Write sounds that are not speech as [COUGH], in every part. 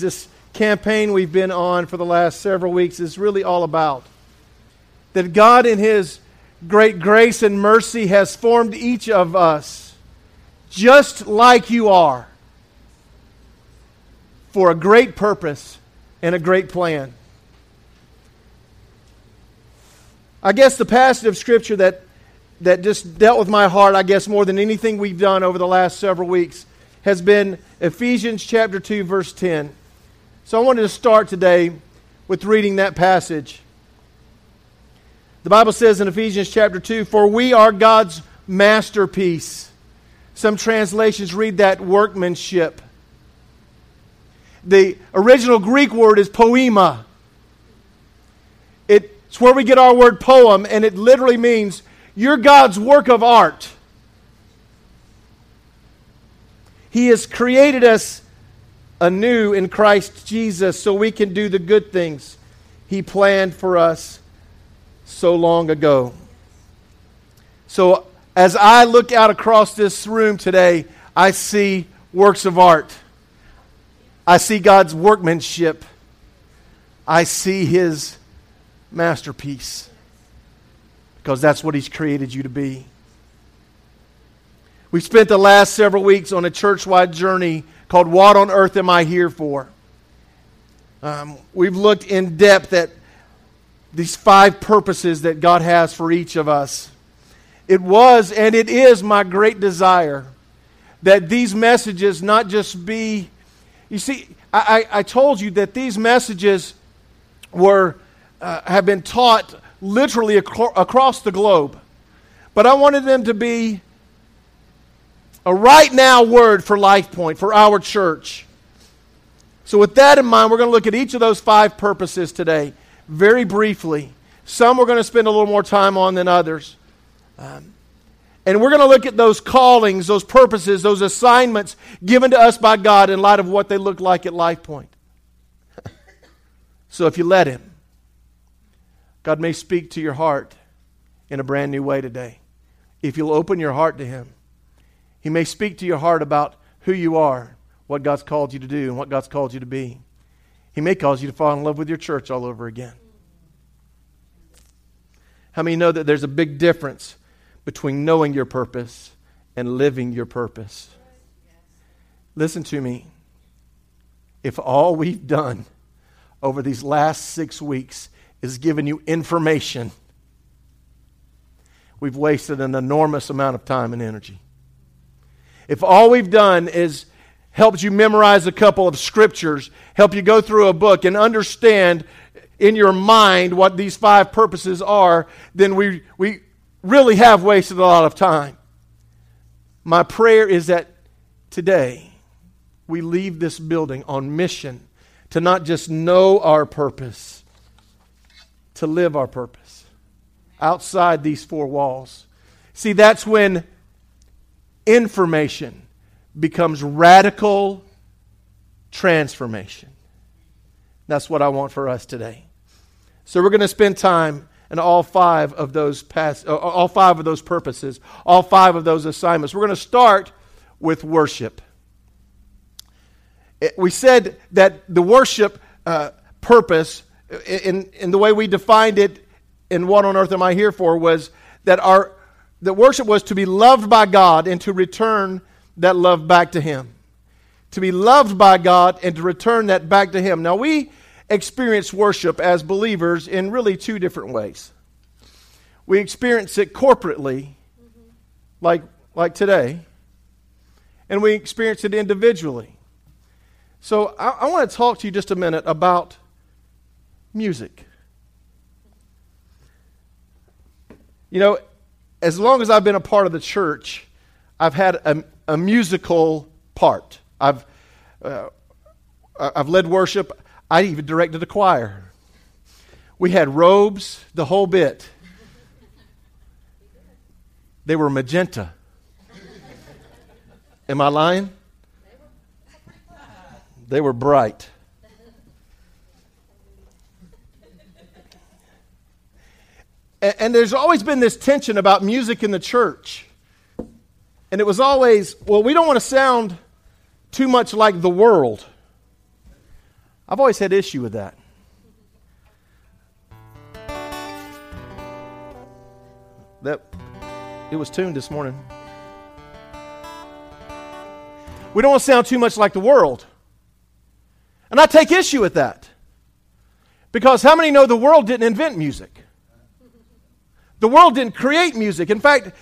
This campaign we've been on for the last several weeks is really all about that God, in His great grace and mercy, has formed each of us just like you are for a great purpose and a great plan. I guess the passage of Scripture that, that just dealt with my heart, I guess, more than anything we've done over the last several weeks, has been Ephesians chapter 2, verse 10. So I wanted to start today with reading that passage. The Bible says in Ephesians chapter 2 For we are God's masterpiece. Some translations read that workmanship. The original Greek word is poema. It's where we get our word poem, and it literally means you're God's work of art. He has created us anew in Christ Jesus so we can do the good things He planned for us so long ago. So, as I look out across this room today, I see works of art. I see God's workmanship. I see His masterpiece because that's what He's created you to be. We spent the last several weeks on a church wide journey called What on Earth Am I Here For? Um, we've looked in depth at these five purposes that God has for each of us. It was and it is my great desire that these messages not just be, you see, I, I, told you that these messages were, uh, have been taught literally acro- across the globe. But I wanted them to be a right now word for Life Point, for our church. So, with that in mind, we're going to look at each of those five purposes today, very briefly. Some we're going to spend a little more time on than others. Um, and we're going to look at those callings, those purposes, those assignments given to us by God in light of what they look like at Life Point. so, if you let Him, God may speak to your heart in a brand new way today. If you'll open your heart to Him. He may speak to your heart about who you are, what God's called you to do, and what God's called you to be. He may cause you to fall in love with your church all over again. How many know that there's a big difference between knowing your purpose and living your purpose? Listen to me. If all we've done over these last six weeks is given you information, we've wasted an enormous amount of time and energy. If all we've done is helped you memorize a couple of scriptures, help you go through a book and understand in your mind what these five purposes are, then we, we really have wasted a lot of time. My prayer is that today we leave this building on mission to not just know our purpose, to live our purpose outside these four walls. See, that's when information becomes radical transformation. That's what I want for us today. So we're going to spend time in all five of those past, uh, all five of those purposes, all five of those assignments. We're going to start with worship. It, we said that the worship uh, purpose, in, in the way we defined it in What on Earth Am I Here For, was that our that worship was to be loved by God and to return that love back to Him. To be loved by God and to return that back to Him. Now, we experience worship as believers in really two different ways. We experience it corporately, like, like today, and we experience it individually. So, I, I want to talk to you just a minute about music. You know, as long as I've been a part of the church, I've had a, a musical part. I've, uh, I've led worship. I even directed a choir. We had robes, the whole bit. They were magenta. Am I lying? They were bright. And, and there's always been this tension about music in the church. And it was always, well, we don't want to sound too much like the world. I've always had issue with that. That it was tuned this morning. We don't want to sound too much like the world. And I take issue with that. Because how many know the world didn't invent music? The world didn't create music. In fact,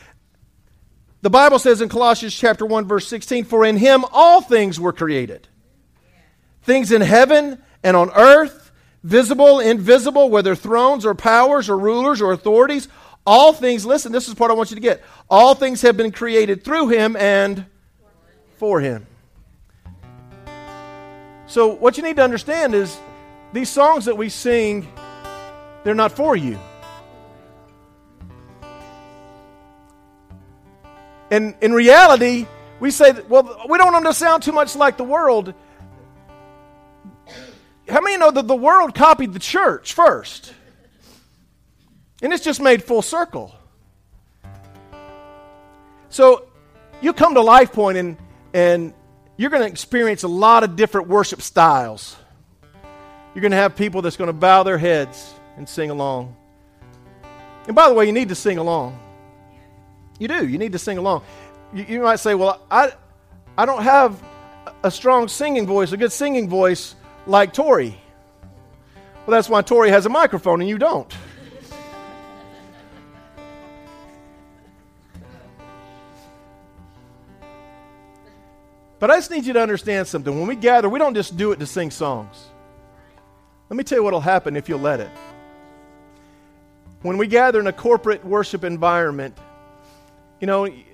the Bible says in Colossians chapter 1 verse 16, "For in him all things were created. Things in heaven and on earth, visible, invisible, whether thrones or powers or rulers or authorities, all things, listen, this is part I want you to get. All things have been created through him and for him. So, what you need to understand is these songs that we sing, they're not for you. And in reality, we say, well, we don't want to sound too much like the world. How many know that the world copied the church first? And it's just made full circle. So you come to Life Point and, and you're going to experience a lot of different worship styles. You're going to have people that's going to bow their heads and sing along. And by the way, you need to sing along. You do. You need to sing along. You, you might say, well, I, I don't have a strong singing voice, a good singing voice like Tori. Well, that's why Tori has a microphone and you don't. But I just need you to understand something. When we gather, we don't just do it to sing songs. Let me tell you what will happen if you'll let it. When we gather in a corporate worship environment, you know, I'm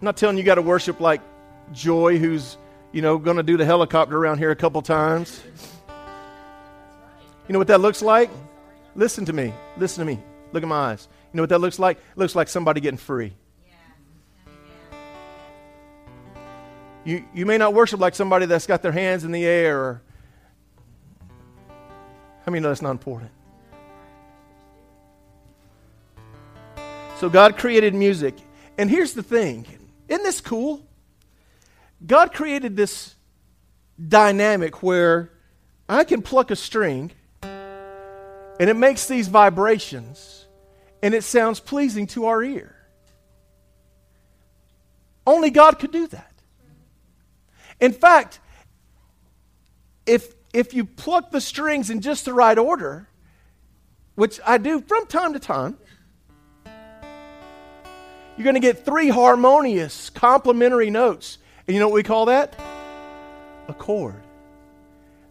not telling you got to worship like Joy, who's, you know, going to do the helicopter around here a couple times. You know what that looks like? Listen to me. Listen to me. Look at my eyes. You know what that looks like? It looks like somebody getting free. You, you may not worship like somebody that's got their hands in the air. Or, many know that's not important? So God created music. And here's the thing isn't this cool? God created this dynamic where I can pluck a string and it makes these vibrations and it sounds pleasing to our ear. Only God could do that. In fact, if, if you pluck the strings in just the right order, which I do from time to time, you're going to get three harmonious, complementary notes. And you know what we call that? A chord.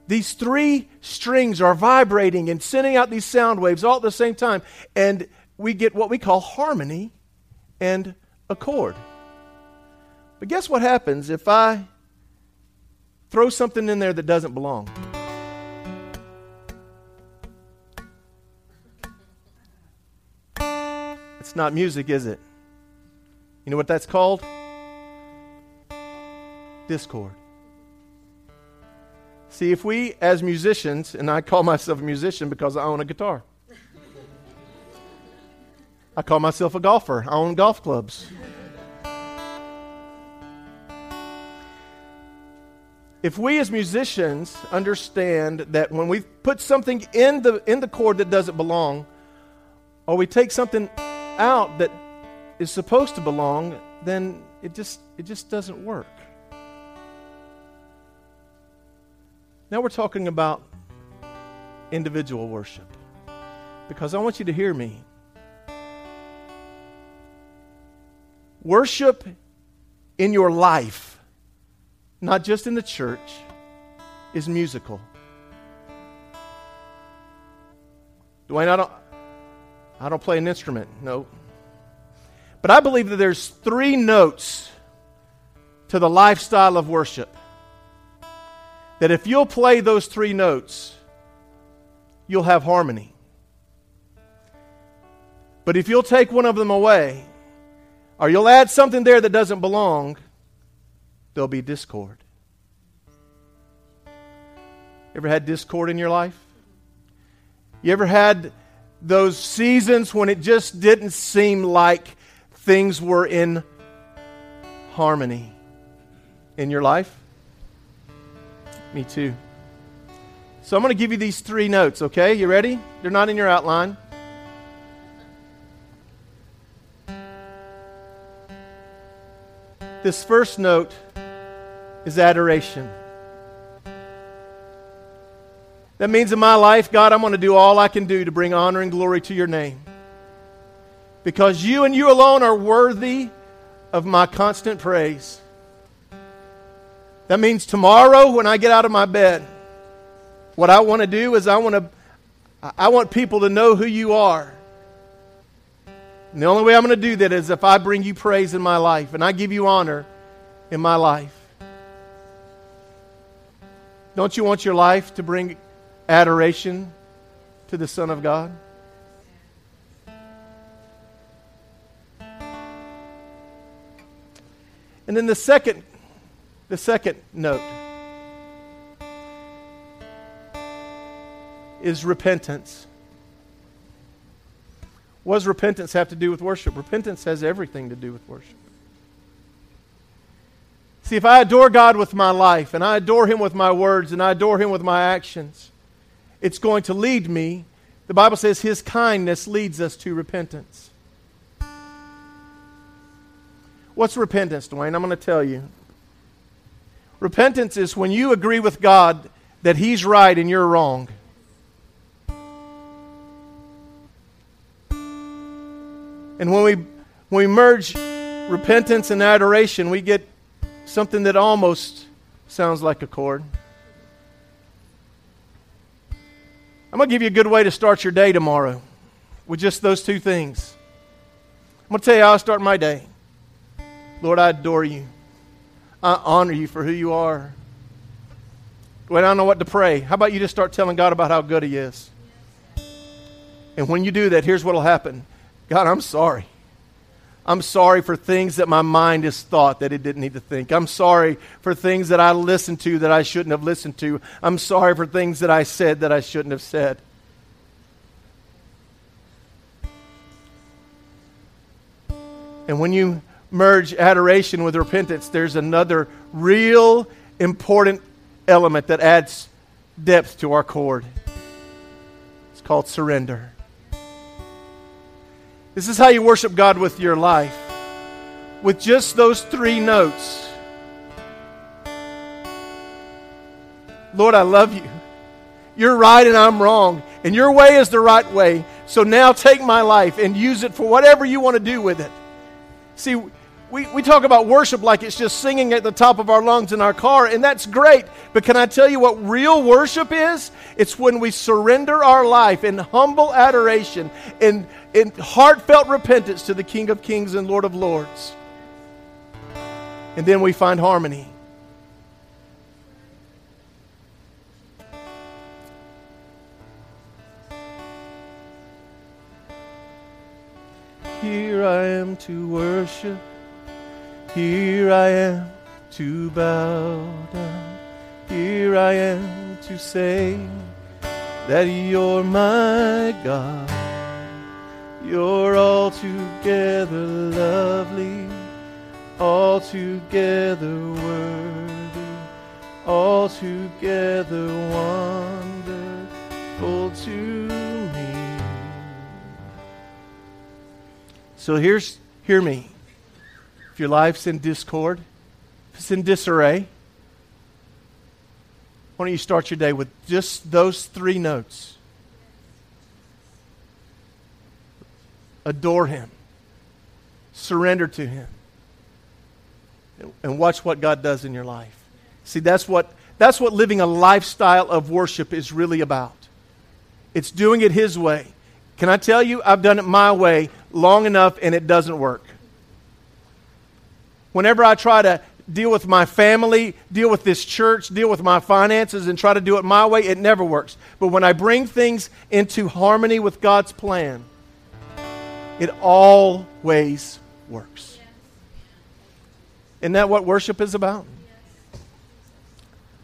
These three strings are vibrating and sending out these sound waves all at the same time. And we get what we call harmony and a chord. But guess what happens if I throw something in there that doesn't belong? It's not music, is it? You know what that's called? Discord. See, if we as musicians, and I call myself a musician because I own a guitar, I call myself a golfer, I own golf clubs. If we as musicians understand that when we put something in the, in the chord that doesn't belong, or we take something out that is supposed to belong, then it just it just doesn't work. Now we're talking about individual worship. Because I want you to hear me. Worship in your life, not just in the church, is musical. Dwayne, I don't I don't play an instrument. No. But I believe that there's three notes to the lifestyle of worship that if you'll play those three notes, you'll have harmony. But if you'll take one of them away, or you'll add something there that doesn't belong, there'll be discord. Ever had discord in your life? You ever had those seasons when it just didn't seem like things were in harmony in your life? Me too. So I'm going to give you these three notes, okay? You ready? They're not in your outline. This first note is adoration. That means in my life, God, I'm going to do all I can do to bring honor and glory to your name. Because you and you alone are worthy of my constant praise. That means tomorrow when I get out of my bed, what I want to do is I want to I want people to know who you are. And the only way I'm going to do that is if I bring you praise in my life and I give you honor in my life. Don't you want your life to bring adoration to the Son of God? And then the second the second note is repentance. What does repentance have to do with worship? Repentance has everything to do with worship. See, if I adore God with my life, and I adore Him with my words, and I adore Him with my actions, it's going to lead me. The Bible says His kindness leads us to repentance. What's repentance, Dwayne? I'm going to tell you. Repentance is when you agree with God that He's right and you're wrong. And when we, when we merge repentance and adoration, we get something that almost sounds like a chord. I'm going to give you a good way to start your day tomorrow with just those two things. I'm going to tell you how I start my day. Lord, I adore you. I honor you for who you are. When I don't know what to pray, how about you just start telling God about how good He is? And when you do that, here's what will happen God, I'm sorry. I'm sorry for things that my mind has thought that it didn't need to think. I'm sorry for things that I listened to that I shouldn't have listened to. I'm sorry for things that I said that I shouldn't have said. And when you merge adoration with repentance, there's another real important element that adds depth to our chord. It's called surrender. This is how you worship God with your life. With just those three notes Lord, I love you. You're right and I'm wrong. And your way is the right way. So now take my life and use it for whatever you want to do with it. See, we, we talk about worship like it's just singing at the top of our lungs in our car, and that's great. But can I tell you what real worship is? It's when we surrender our life in humble adoration, in, in heartfelt repentance to the King of Kings and Lord of Lords. And then we find harmony. Here I am to worship. Here I am to bow down. Here I am to say that you're my God. You're altogether lovely, altogether worthy, altogether wonderful to me. So here's, hear me if your life's in discord, if it's in disarray, why don't you start your day with just those three notes? Adore Him, surrender to Him, and watch what God does in your life. See, that's what, that's what living a lifestyle of worship is really about. It's doing it His way. Can I tell you, I've done it my way long enough and it doesn't work whenever I try to deal with my family, deal with this church, deal with my finances, and try to do it my way, it never works. But when I bring things into harmony with God's plan, it always works. Isn't that what worship is about?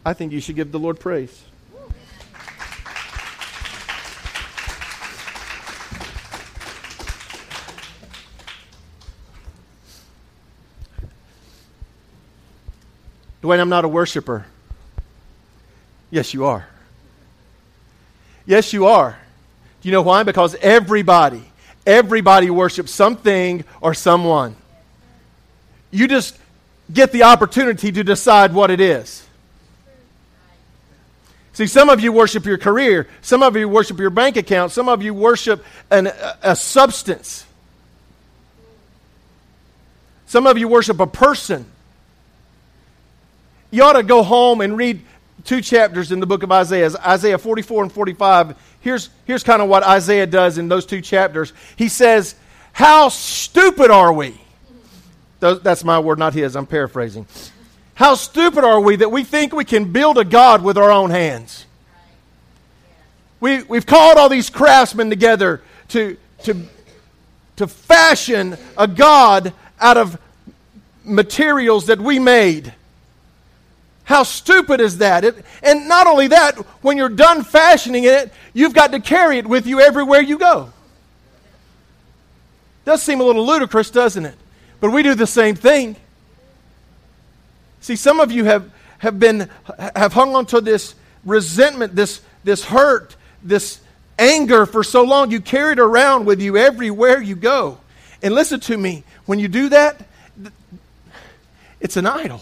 I think you should give the Lord praise. Dwayne, I'm not a worshiper. Yes, you are. Yes, you are. Do you know why? Because everybody, everybody worships something or someone. You just get the opportunity to decide what it is. See, some of you worship your career, some of you worship your bank account, some of you worship an, a, a substance. Some of you worship a person. You ought to go home and read two chapters in the book of Isaiah, Isaiah 44 and 45. Here's, here's kind of what Isaiah does in those two chapters. He says, How stupid are we? That's my word, not his. I'm paraphrasing. How stupid are we that we think we can build a God with our own hands? We, we've called all these craftsmen together to, to, to fashion a God out of materials that we made. How stupid is that? It, and not only that, when you're done fashioning it, you've got to carry it with you everywhere you go. Does seem a little ludicrous, doesn't it? But we do the same thing. See, some of you have, have been have hung on to this resentment, this this hurt, this anger for so long. You carry it around with you everywhere you go. And listen to me, when you do that, it's an idol.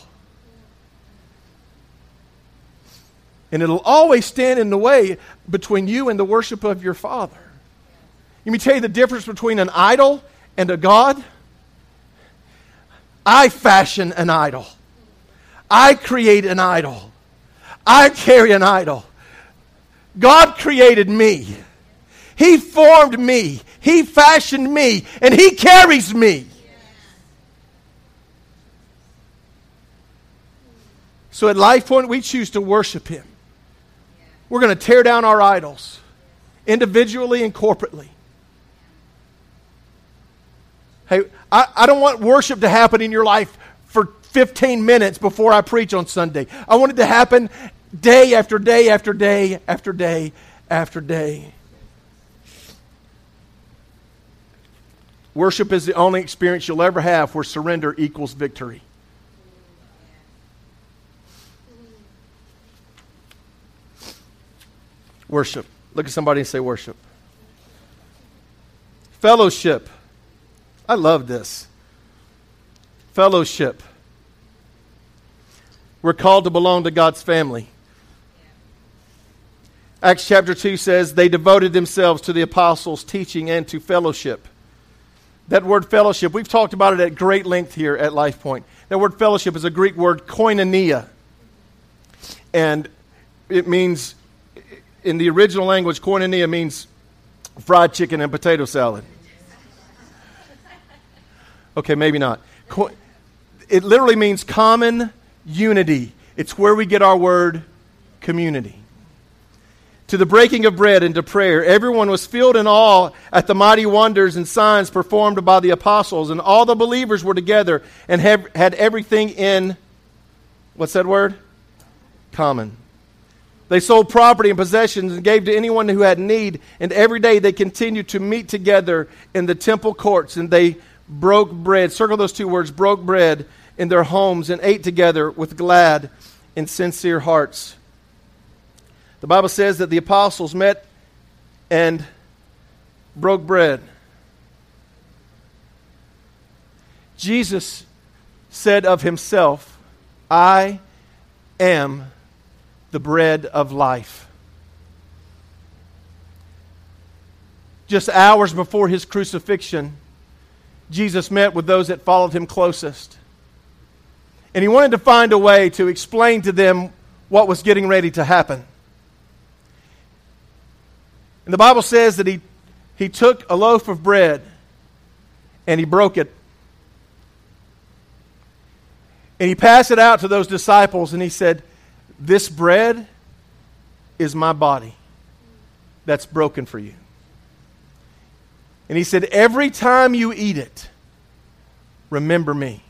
And it'll always stand in the way between you and the worship of your Father. Let me tell you the difference between an idol and a God. I fashion an idol. I create an idol. I carry an idol. God created me. He formed me. He fashioned me. And He carries me. So at Life Point, we choose to worship Him. We're going to tear down our idols, individually and corporately. Hey, I, I don't want worship to happen in your life for 15 minutes before I preach on Sunday. I want it to happen day after day after day after day after day. Worship is the only experience you'll ever have where surrender equals victory. Worship. Look at somebody and say, worship. Fellowship. I love this. Fellowship. We're called to belong to God's family. Acts chapter 2 says, They devoted themselves to the apostles' teaching and to fellowship. That word fellowship, we've talked about it at great length here at Life Point. That word fellowship is a Greek word koinonia. And it means in the original language, koinonia means fried chicken and potato salad. Okay, maybe not. It literally means common unity. It's where we get our word community. To the breaking of bread and to prayer, everyone was filled in awe at the mighty wonders and signs performed by the apostles, and all the believers were together and have, had everything in, what's that word? Common. They sold property and possessions and gave to anyone who had need. And every day they continued to meet together in the temple courts and they broke bread. Circle those two words broke bread in their homes and ate together with glad and sincere hearts. The Bible says that the apostles met and broke bread. Jesus said of himself, I am the bread of life. Just hours before his crucifixion, Jesus met with those that followed him closest. And he wanted to find a way to explain to them what was getting ready to happen. And the Bible says that he, he took a loaf of bread and he broke it. And he passed it out to those disciples and he said, This bread is my body that's broken for you. And he said, Every time you eat it, remember me.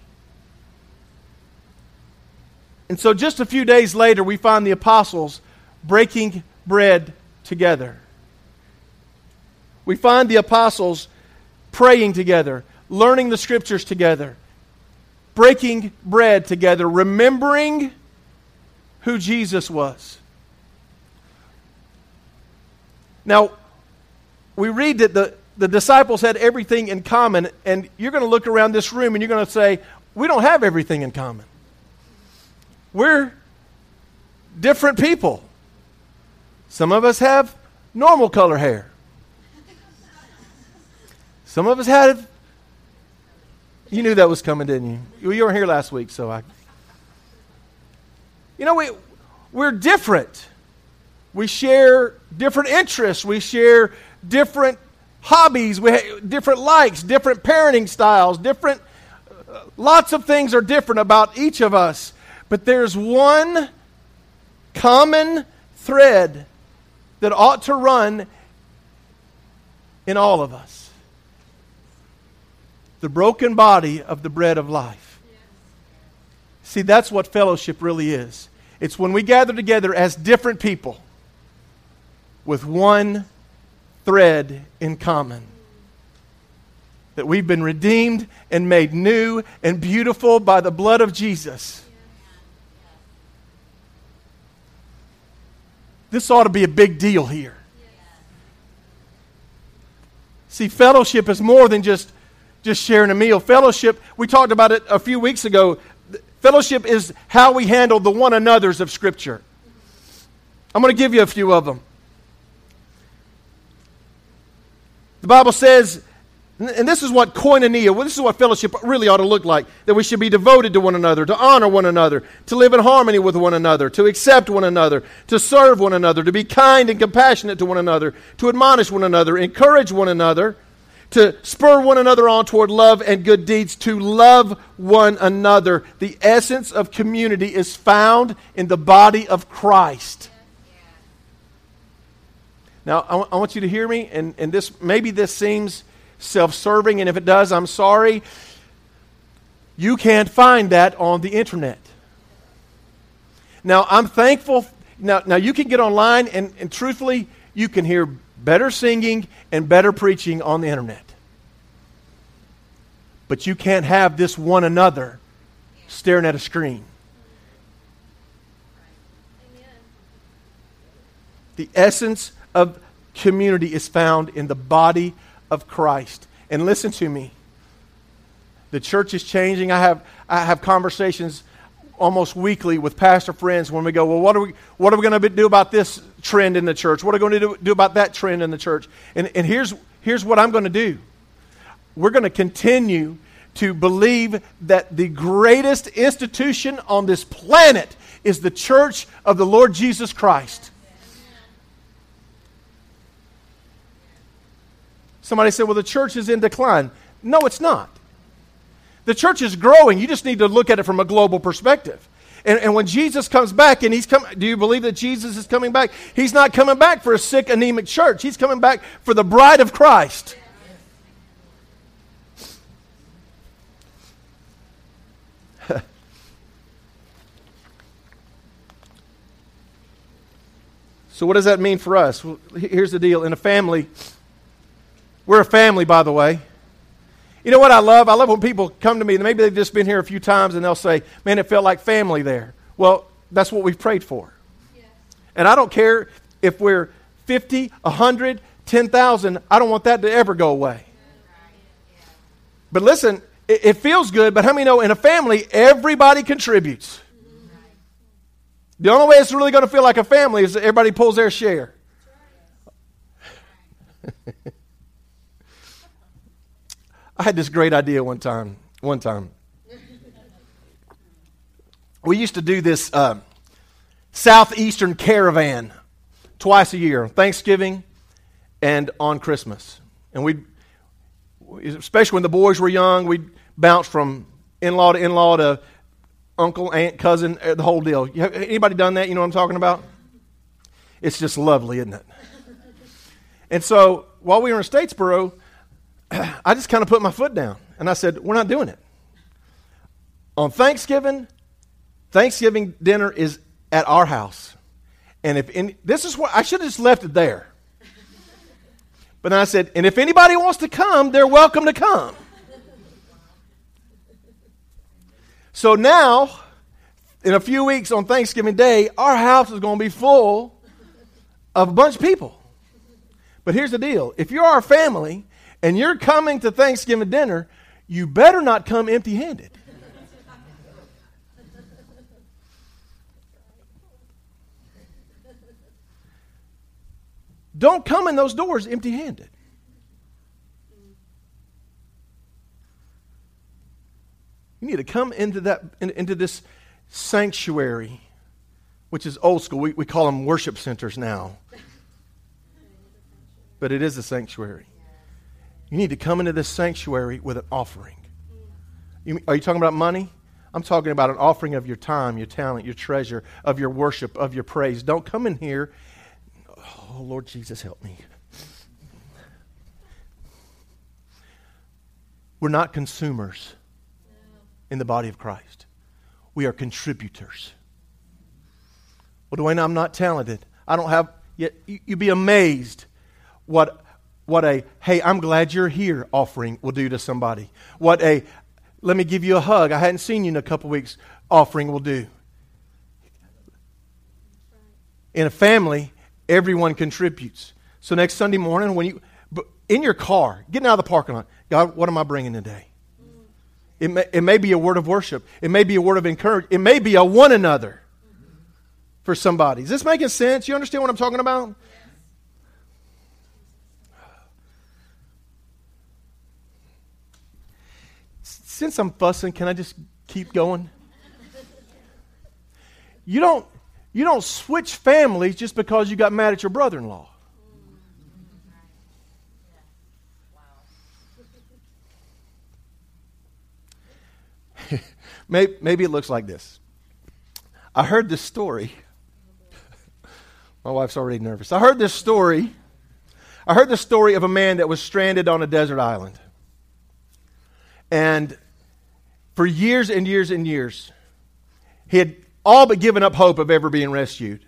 And so just a few days later, we find the apostles breaking bread together. We find the apostles praying together, learning the scriptures together, breaking bread together, remembering who Jesus was. Now, we read that the, the disciples had everything in common, and you're going to look around this room and you're going to say, We don't have everything in common. We're different people. Some of us have normal color hair. Some of us had. You knew that was coming, didn't you? You weren't here last week, so I. You know, we, we're different. We share different interests. We share different hobbies. We have different likes, different parenting styles, different. Uh, lots of things are different about each of us. But there's one common thread that ought to run in all of us the broken body of the bread of life. See, that's what fellowship really is. It's when we gather together as different people with one thread in common. That we've been redeemed and made new and beautiful by the blood of Jesus. This ought to be a big deal here. See, fellowship is more than just, just sharing a meal. Fellowship, we talked about it a few weeks ago. Fellowship is how we handle the one another's of Scripture. I'm going to give you a few of them. The Bible says and this is what koinonia, well, this is what fellowship really ought to look like. That we should be devoted to one another, to honor one another, to live in harmony with one another, to accept one another, to serve one another, to be kind and compassionate to one another, to admonish one another, encourage one another, to spur one another on toward love and good deeds, to love one another. The essence of community is found in the body of Christ. Now, I, w- I want you to hear me, and, and this maybe this seems self serving, and if it does, I'm sorry. You can't find that on the internet. Now, I'm thankful. Now, now you can get online, and, and truthfully, you can hear better singing and better preaching on the internet. But you can't have this one another staring at a screen. The essence of community is found in the body of Christ. And listen to me. The church is changing. I have, I have conversations almost weekly with pastor friends when we go, well, what are we, what are we going to do about this trend in the church? What are we going to do, do about that trend in the church? And, and here's, here's what I'm going to do. We're going to continue to believe that the greatest institution on this planet is the church of the Lord Jesus Christ. Somebody said, well, the church is in decline. No, it's not. The church is growing. You just need to look at it from a global perspective. And, and, when Jesus comes back, and he's coming, do you believe that Jesus is coming back? He's not coming back for a sick, anemic church. He's coming back for the bride of Christ. [LAUGHS] so, what does that mean for us? Well, here's the deal in a family, we're a family, by the way. You know what I love? I love when people come to me, and maybe they've just been here a few times, and they'll say, Man, it felt like family there. Well, that's what we've prayed for. Yes. And I don't care if we're 50, 100, 10,000, I don't want that to ever go away. But listen, it, it, feels good, but how many know in a family, everybody contributes? The only way it's really going to feel like a family is that everybody pulls their share. [LAUGHS] I had this great idea one time. One time, we used to do this uh, southeastern caravan twice a year, Thanksgiving and on Christmas, and we, especially when the boys were young, we'd bounce from in-law to in-law to uncle, aunt, cousin, uh, the whole deal. Anybody done that? You know what I'm talking about? It's just lovely, isn't it? And so while we were in Statesboro, [CLEARS THROAT] I just kind of put my foot down and I said, We're not doing it. On Thanksgiving, Thanksgiving dinner is at our house. And if any, this is what I should have just left it there. But I said, and if anybody wants to come, they're welcome to come. So now, in a few weeks on Thanksgiving Day, our house is going to be full of a bunch of people. But here's the deal if you're our family and you're coming to Thanksgiving dinner, you better not come empty handed. Don't come in those doors empty handed. You need to come into, that, into this sanctuary, which is old school. We, we call them worship centers now. But it is a sanctuary. You need to come into this sanctuary with an offering. You, are you talking about money? I'm talking about an offering of your time, your talent, your treasure, of your worship, of your praise. Don't come in here. Oh, Lord Jesus, help me. We're not consumers in the body of Christ. We are contributors. Well, Dwayne, I'm not talented. I don't have, yet you'd be amazed what, what a, hey, I'm glad you're here offering will do to somebody. What a, let me give you a hug. I hadn't seen you in a couple weeks offering will do. In a family, everyone contributes. So next Sunday morning, when you, in your car, getting out of the parking lot, God, what am I bringing today? It may, it may be a word of worship. It may be a word of encouragement. It may be a one another for somebody. Is this making sense? You understand what I'm talking about? Since I'm fussing, can I just keep going? You don't, you don't switch families just because you got mad at your brother in law. [LAUGHS] maybe, maybe it looks like this. I heard this story. My wife's already nervous. I heard this story. I heard the story of a man that was stranded on a desert island. And for years and years and years, he had all but given up hope of ever being rescued.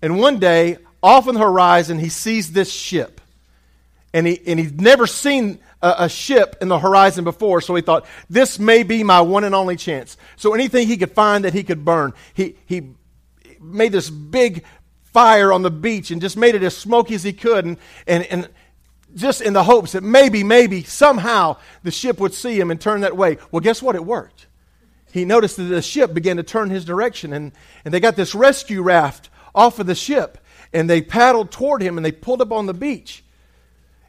And one day, off on the horizon, he sees this ship. And, he, and he's never seen a, a, ship in the horizon before, so he thought, this may be my one and only chance. So anything he could find that he could burn, he, he made this big fire on the beach and just made it as smoky as he could, and, and, and just in the hopes that maybe, maybe, somehow the ship would see him and turn that way. Well, guess what? It worked. He noticed that the ship began to turn his direction, and, and they got this rescue raft off of the ship, and they paddled toward him and they pulled up on the beach.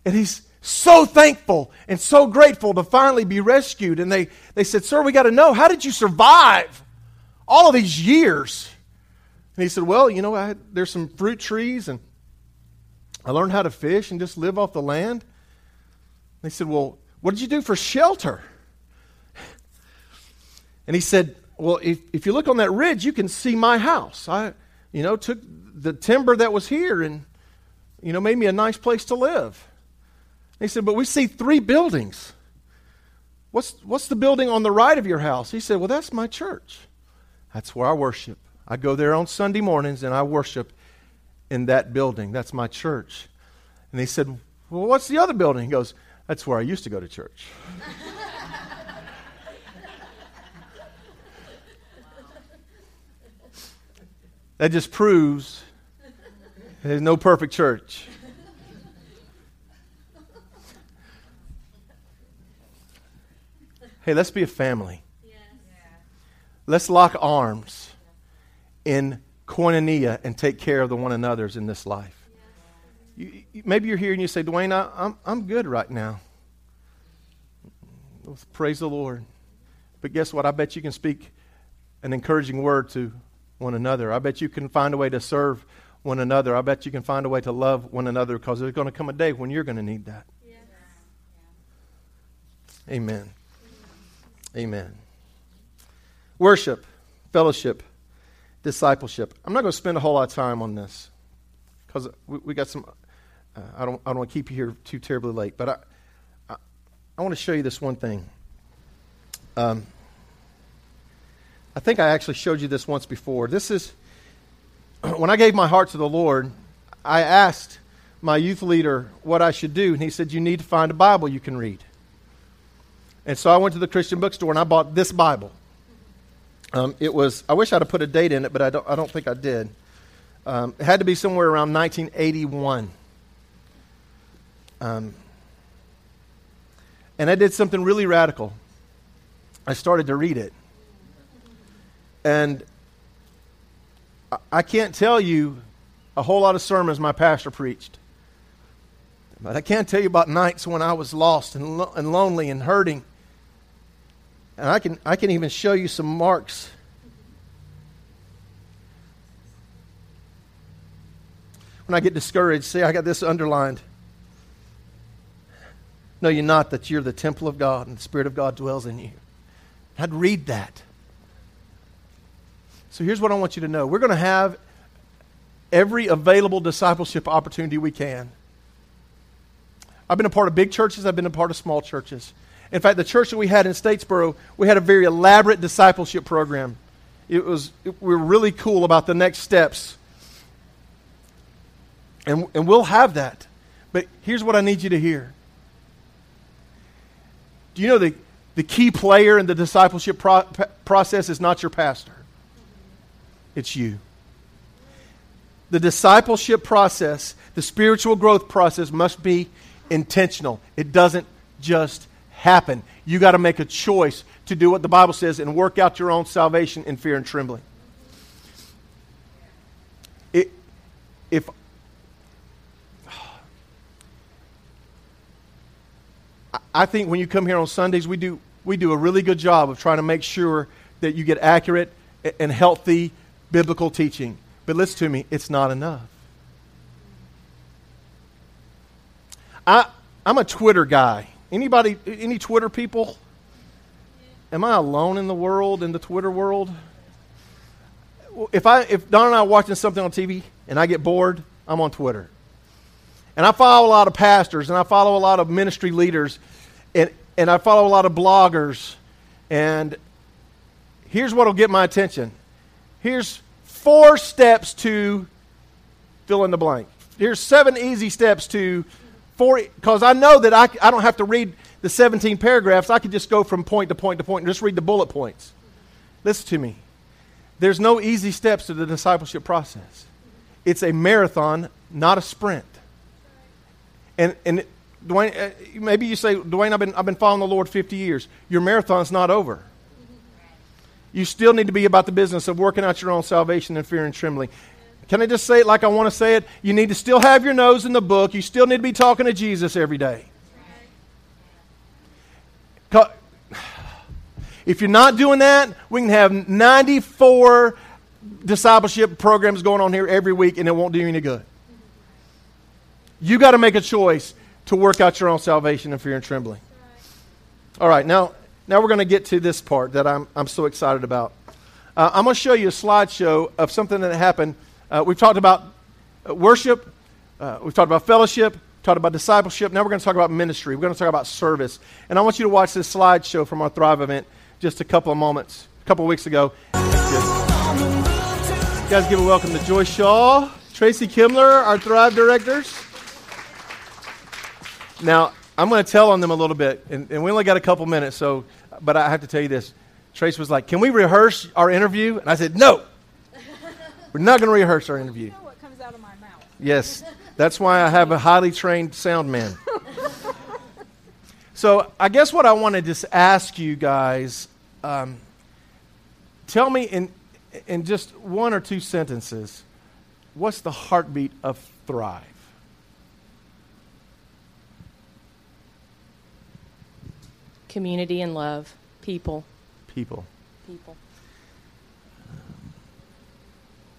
And he's so thankful and so grateful to finally be rescued. And they, they said, Sir, we got to know, how did you survive all of these years? And he said, Well, you know, I, there's some fruit trees, and I learned how to fish and just live off the land. They said, Well, what did you do for shelter? And he said, Well, if, if you look on that ridge, you can see my house. I, you know, took the timber that was here and, you know, made me a nice place to live. He said, But we see three buildings. What's, what's the building on the right of your house? He said, Well, that's my church. That's where I worship. I go there on Sunday mornings and I worship in that building. That's my church. And he said, Well, what's the other building? He goes, That's where I used to go to church. [LAUGHS] that just proves there's no perfect church. Hey, let's be a family. Yes. Let's lock arms in koinonia and take care of the one another's in this life. You, maybe you're here and you say, Dwayne, I, I'm, I'm good right now. Praise the Lord. But guess what? I bet you can speak an encouraging word to one another. I bet you can find a way to serve one another. I bet you can find a way to love one another because there's going to come a day when you're going to need that. Amen. Amen. Worship. fellowship, discipleship. I'm not going to spend a whole lot of time on this because we, we, got some. Uh, I don't. I don't want to keep you here too terribly late, but I, I, I want to show you this one thing. Um, I think I actually showed you this once before. This is [CLEARS THROAT] when I gave my heart to the Lord. I asked my youth leader what I should do, and he said, "You need to find a Bible you can read." And so I went to the Christian bookstore and I bought this Bible. Um, it was, I wish I'd have put a date in it, but I don't, I don't think I did. Um, it had to be somewhere around 1981. Um, and I did something really radical. I started to read it. And I, can't tell you a whole lot of sermons my pastor preached. But I can not tell you about nights when I was lost and, lo- and lonely and hurting and I can, I can even show you some marks. When I get discouraged, see, I got this underlined. Know you not that you're the temple of God and the Spirit of God dwells in you. I'd read that. So here's what I want you to know we're going to have every available discipleship opportunity we can. I've been a part of big churches, I've been a part of small churches. In fact, the church that we had in Statesboro, we had a very elaborate discipleship program. It was, it, we were really cool about the next steps. And, and we'll have that. But here's what I need you to hear. Do you know the, the key player in the discipleship pro- process is not your pastor? It's you. The discipleship process, the spiritual growth process, must be intentional. It doesn't just happen. You got to make a choice to do what the Bible says and work out your own salvation in fear and trembling. It, if I think when you come here on Sundays, we do, we do a really good job of trying to make sure that you get accurate and healthy biblical teaching. But listen to me, it's not enough. I, I'm a Twitter guy. Anybody, any Twitter people? Am I alone in the world, in the Twitter world? If, I, if Don and I are watching something on TV and I get bored, I'm on Twitter. And I follow a lot of pastors and I follow a lot of ministry leaders and, and I follow a lot of bloggers. And here's what will get my attention. Here's four steps to fill in the blank. Here's seven easy steps to for because I know that I, I don't have to read the 17 paragraphs. I could just go from point to point to point and just read the bullet points. Listen to me. There's no easy steps to the discipleship process. It's a marathon, not a sprint. And, and Dwayne, uh, maybe you say, Dwayne, I've been, I've been following the Lord 50 years. Your marathon's not over. You still need to be about the business of working out your own salvation in fear and trembling. Can I just say it like I want to say it? You need to still have your nose in the book. You still need to be talking to Jesus every day. If you're not doing that, we can have 94 discipleship programs going on here every week and it won't do you any good. You got to make a choice to work out your own salvation in fear and trembling. All right, now, now we're going to get to this part that I'm, I'm so excited about. Uh, I'm going to show you a slideshow of something that happened uh, we've talked about uh, worship, uh, we've talked about fellowship, talked about discipleship. Now we're going to talk about ministry. We're going to talk about service. And I want you to watch this slideshow from our Thrive event just a couple of moments, a couple of weeks ago. Guys give a welcome to Joy Shaw, Tracy Kimler, our Thrive directors. Now, I'm going to tell on them a little bit, and, and we only got a couple minutes, so, but I have to tell you this. Trace was like, Can we rehearse our interview? And I said, No. We're not going to rehearse our interview. You know what comes out of my mouth. Yes, that's why I have a highly trained sound man. [LAUGHS] so I guess what I want to just ask you guys, um, tell me in in just one or two sentences, what's the heartbeat of Thrive? Community and love, people. People. People.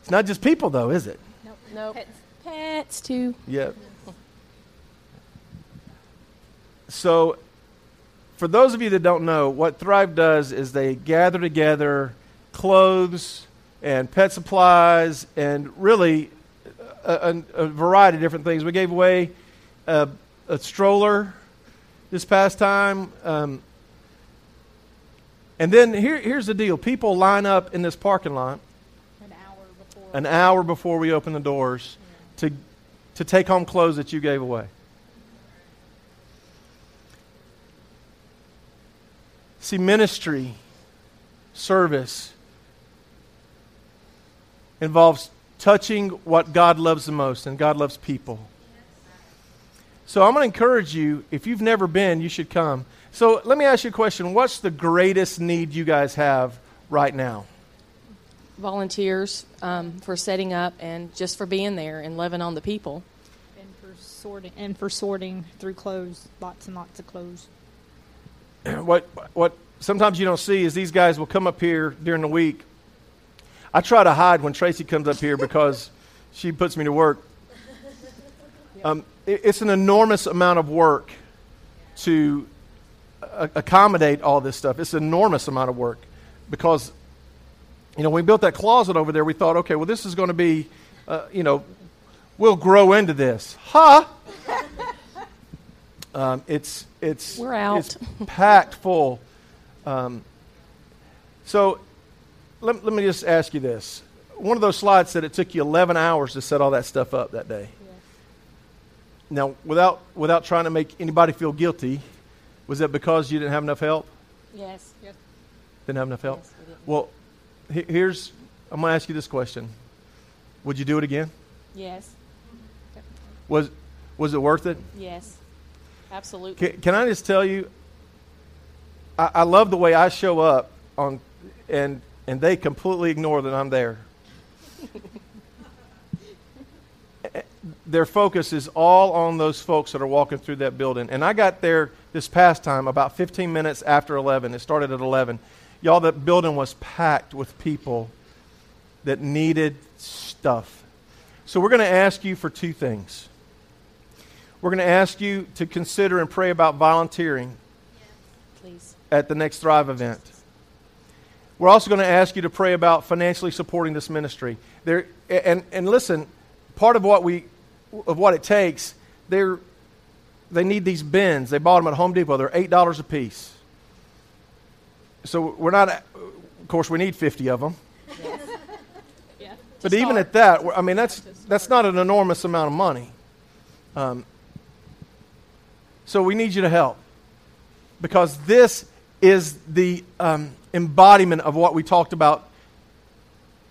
It's not just people, though, is it? Nope. Nope. Pets. Pets too. Yep. So, for those of you that don't know, what Thrive does is they gather together clothes and pet supplies and really a, a, a variety of different things. We gave away a, a stroller this past time. Um, and then here, here's the deal people line up in this parking lot An hour before. An hour before we open the doors to, to take home clothes that you gave away. See, ministry, service involves touching what God loves the most, and God loves people. So I'm going to encourage you, if you've never been, you should come. So let me ask you a question. What's the greatest need you guys have right now? Volunteers um, for setting up and just for being there and loving on the people. And for sorting and for sorting through clothes, lots and lots of clothes. [CLEARS THROAT] what what sometimes you don't see is these guys will come up here during the week. I try to hide when Tracy comes up here because [LAUGHS] she puts me to work. Um, it- it's an enormous amount of work to a- accommodate all this stuff. It's an enormous amount of work because, you know, when we built that closet over there, we thought, okay, well, this is going to be, uh, you know, we'll grow into this. Huh? [LAUGHS] Um, it's it's We're out. It's packed full. Um, so let, let me just ask you this: one of those slides said it took you 11 hours to set all that stuff up that day. Now, without without trying to make anybody feel guilty, was that because you didn't have enough help? Yes. Yes. Didn't have enough help. Yes, we. Well, here's I'm going to ask you this question: Would you do it again? Yes. Was was it worth it? Yes. Absolutely. Can, can I just tell you? I, I love the way I show up on, and and they completely ignore that I'm there. [LAUGHS] Eh, their focus is all on those folks that are walking through that building. And I got there this past time about 15 minutes after 11. It started at 11. Y'all, that building was packed with people that needed stuff. So we're going to ask you for two things. We're going to ask you to consider and pray about volunteering Please. at the next Thrive event. We're also going to ask you to pray about financially supporting this ministry. There, and, and listen, part of what we of what it takes, they're, they need these bins. They bought them at Home Depot. They're eight dollars a piece. So we're not. Of course, we need fifty of them. Yeah. But even at that, I mean, that's that's not an enormous amount of money. Um, so we need you to help because this is the um, embodiment of what we talked about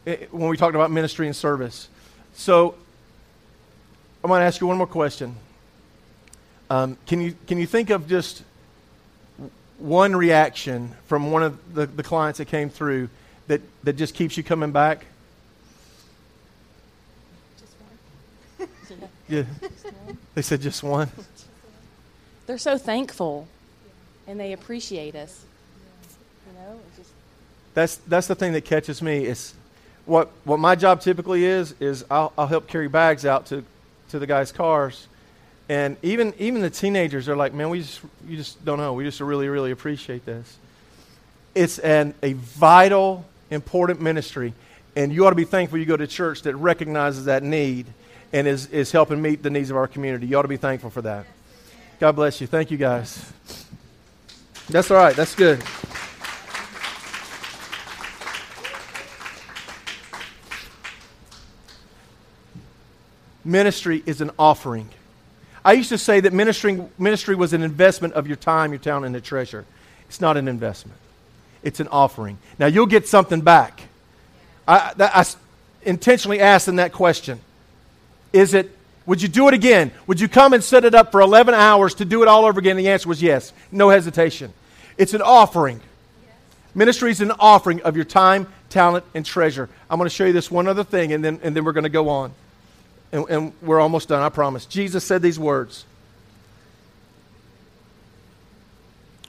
eh, when we talked about ministry and service. So I'm going to ask you one more question. Um, can you can you think of just one reaction from one of the, the clients that came through that, that just keeps you coming back? Yeah. [LAUGHS] They said just one. They're so thankful and they appreciate us. You know, just That's that's the thing that catches me. Is what what my job typically is is I'll, I'll help carry bags out to to the guys' cars, and even even the teenagers are like, man, we just you just don't know. We just really really appreciate this. It's an a vital important ministry, and you ought to be thankful you go to church that recognizes that need and is is helping meet the needs of our community. You ought to be thankful for that. God bless you. Thank you guys. That's all right. That's good. Ministry is an offering. I used to say that ministering, ministry was an investment of your time, your talent, and your treasure. It's not an investment, it's an offering. Now, you'll get something back. I, that, I intentionally asked them that question. Is it, would you do it again? Would you come and set it up for 11 hours to do it all over again? The answer was yes. No hesitation. It's an offering. Ministry is an offering of your time, talent, and treasure. I'm going to show you this one other thing, and then, and then we're going to go on. And, and we're almost done, I promise. Jesus said these words.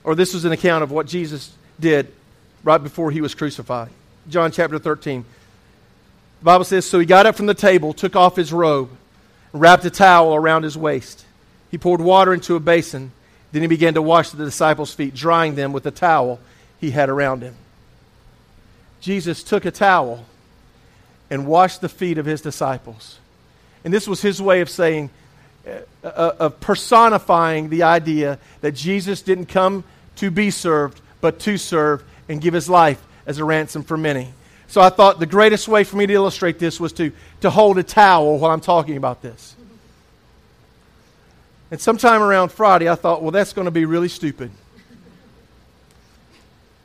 Or this was an account of what Jesus did right before he was crucified. John chapter 13. The Bible says, So he got up from the table, took off his robe, wrapped a towel around his waist. He poured water into a basin. Then he began to wash the disciples' feet, drying them with the towel he had around him. Jesus took a towel and washed the feet of his disciples. And this was his way of saying, uh, uh, of personifying the idea that Jesus didn't come to be served, but to serve and give his life as a ransom for many. So I thought the greatest way for me to illustrate this was to, to hold a towel while I'm talking about this. And sometime around Friday, I thought, well, that's going to be really stupid.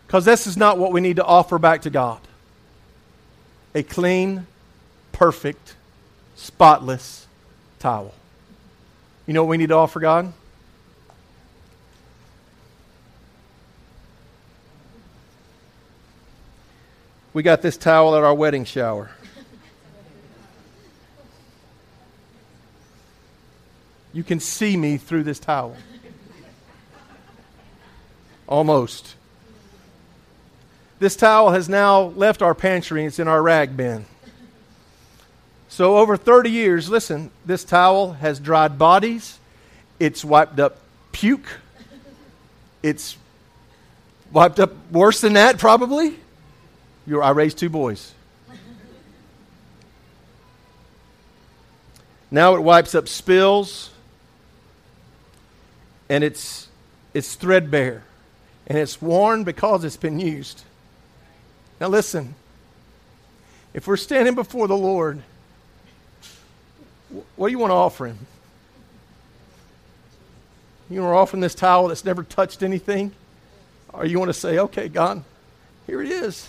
Because this is not what we need to offer back to God a clean, perfect, spotless towel. You know what we need to offer God? We got this towel at our wedding shower. You can see me through this towel. Almost. This towel has now left our pantry. It's in our rag bin. So, over 30 years, listen, this towel has dried bodies, it's wiped up puke, it's wiped up worse than that, probably. You're, I raised two boys. Now it wipes up spills, and it's, it's threadbare, and it's worn because it's been used. Now, listen, if we're standing before the Lord, what do you want to offer Him? You want to offer Him this towel that's never touched anything? Or you want to say, okay, God, here it is.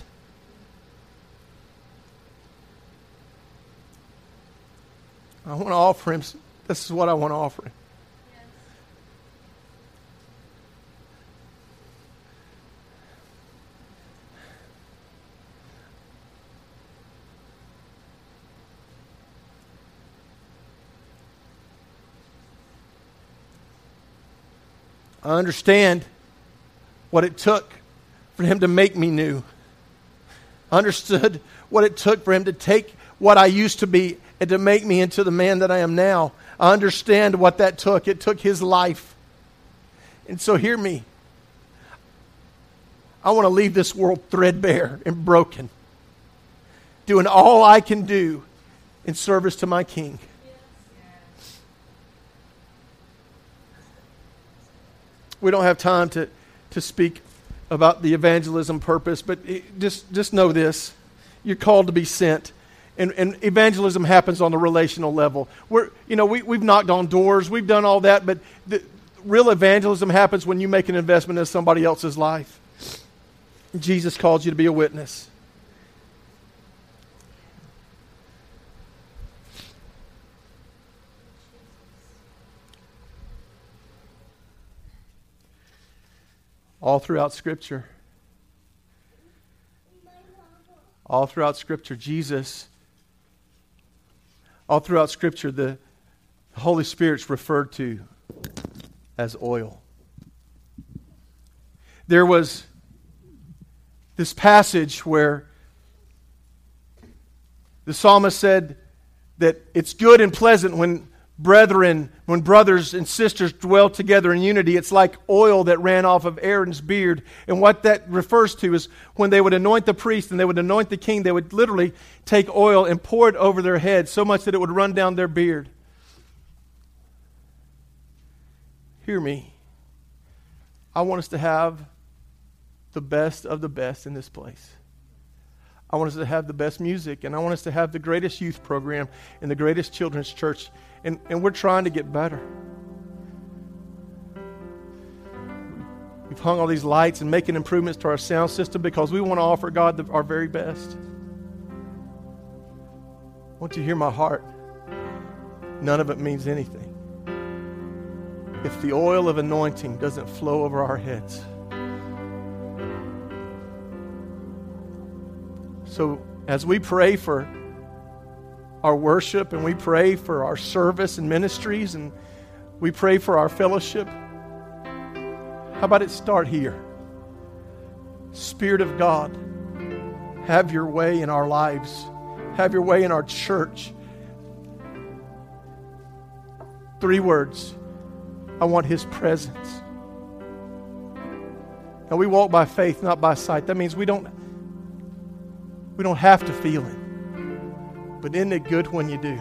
I want to offer him. This is what I want to offer him. I understand what it took for him to make me new. I understood what it took for him to take what I used to be and to make me into the man that I am now. I understand what that took. It took his life. And so, hear me. I want to leave this world threadbare and broken, doing all I can do in service to my King. We don't have time to, to speak about the evangelism purpose, but just, just know this. You're called to be sent and, and evangelism happens on the relational level. We're, you know, we, we've knocked on doors, we've done all that, but the, real evangelism happens when you make an investment in somebody else's life. Jesus calls you to be a witness. All throughout Scripture, all throughout Scripture, Jesus all throughout Scripture, the Holy Spirit's referred to as oil. There was this passage where the psalmist said that it's good and pleasant when brethren, when brothers and sisters dwell together in unity, it's like oil that ran off of Aaron's beard. And what that refers to is when they would anoint the priest and they would anoint the king, they would literally take oil and pour it over their head so much that it would run down their beard. Hear me. I want us to have the best of the best in this place. I want us to have the best music, and I want us to have the greatest youth program and the greatest children's church and, and we're trying to get better. We've hung all these lights and making improvements to our sound system because we want to offer God the, our very best. I want you hear my heart. None of it means anything if the oil of anointing doesn't flow over our heads. So, as we pray for our worship and we pray for our service and ministries and we pray for our fellowship. How about it start here? Spirit of God, have your way in our lives, have your way in our church. Three words I want His presence. And we walk by faith, not by sight. That means we don't We don't have to feel it. But isn't it good when you do?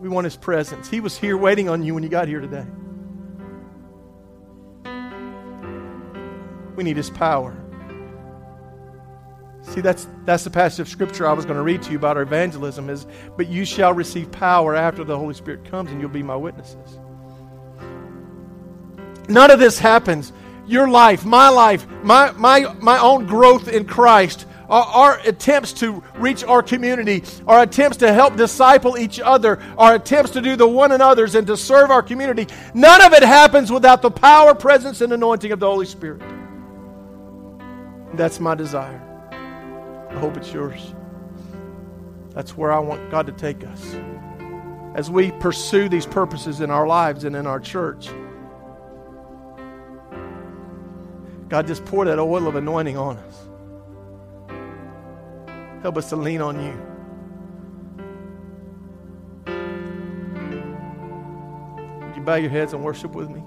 We want His presence. He was here waiting on you when you got here today. We need His power. See, that's, that's the passage of Scripture I was going to read to you about our evangelism is, but you shall receive power after the Holy Spirit comes and you'll be my witnesses. None of this happens. Your life, my life, my, my, my own growth in Christ, our, our attempts to reach our community, our attempts to help disciple each other, our attempts to do the one another's and to serve our community, none of it happens without the power, presence, and anointing of the Holy Spirit. That's my desire. I hope it's yours. That's where I want God to take us. As we pursue these purposes in our lives and in our church, God, just pour that oil of anointing on us. Help us to lean on you. Would you bow your heads and worship with me?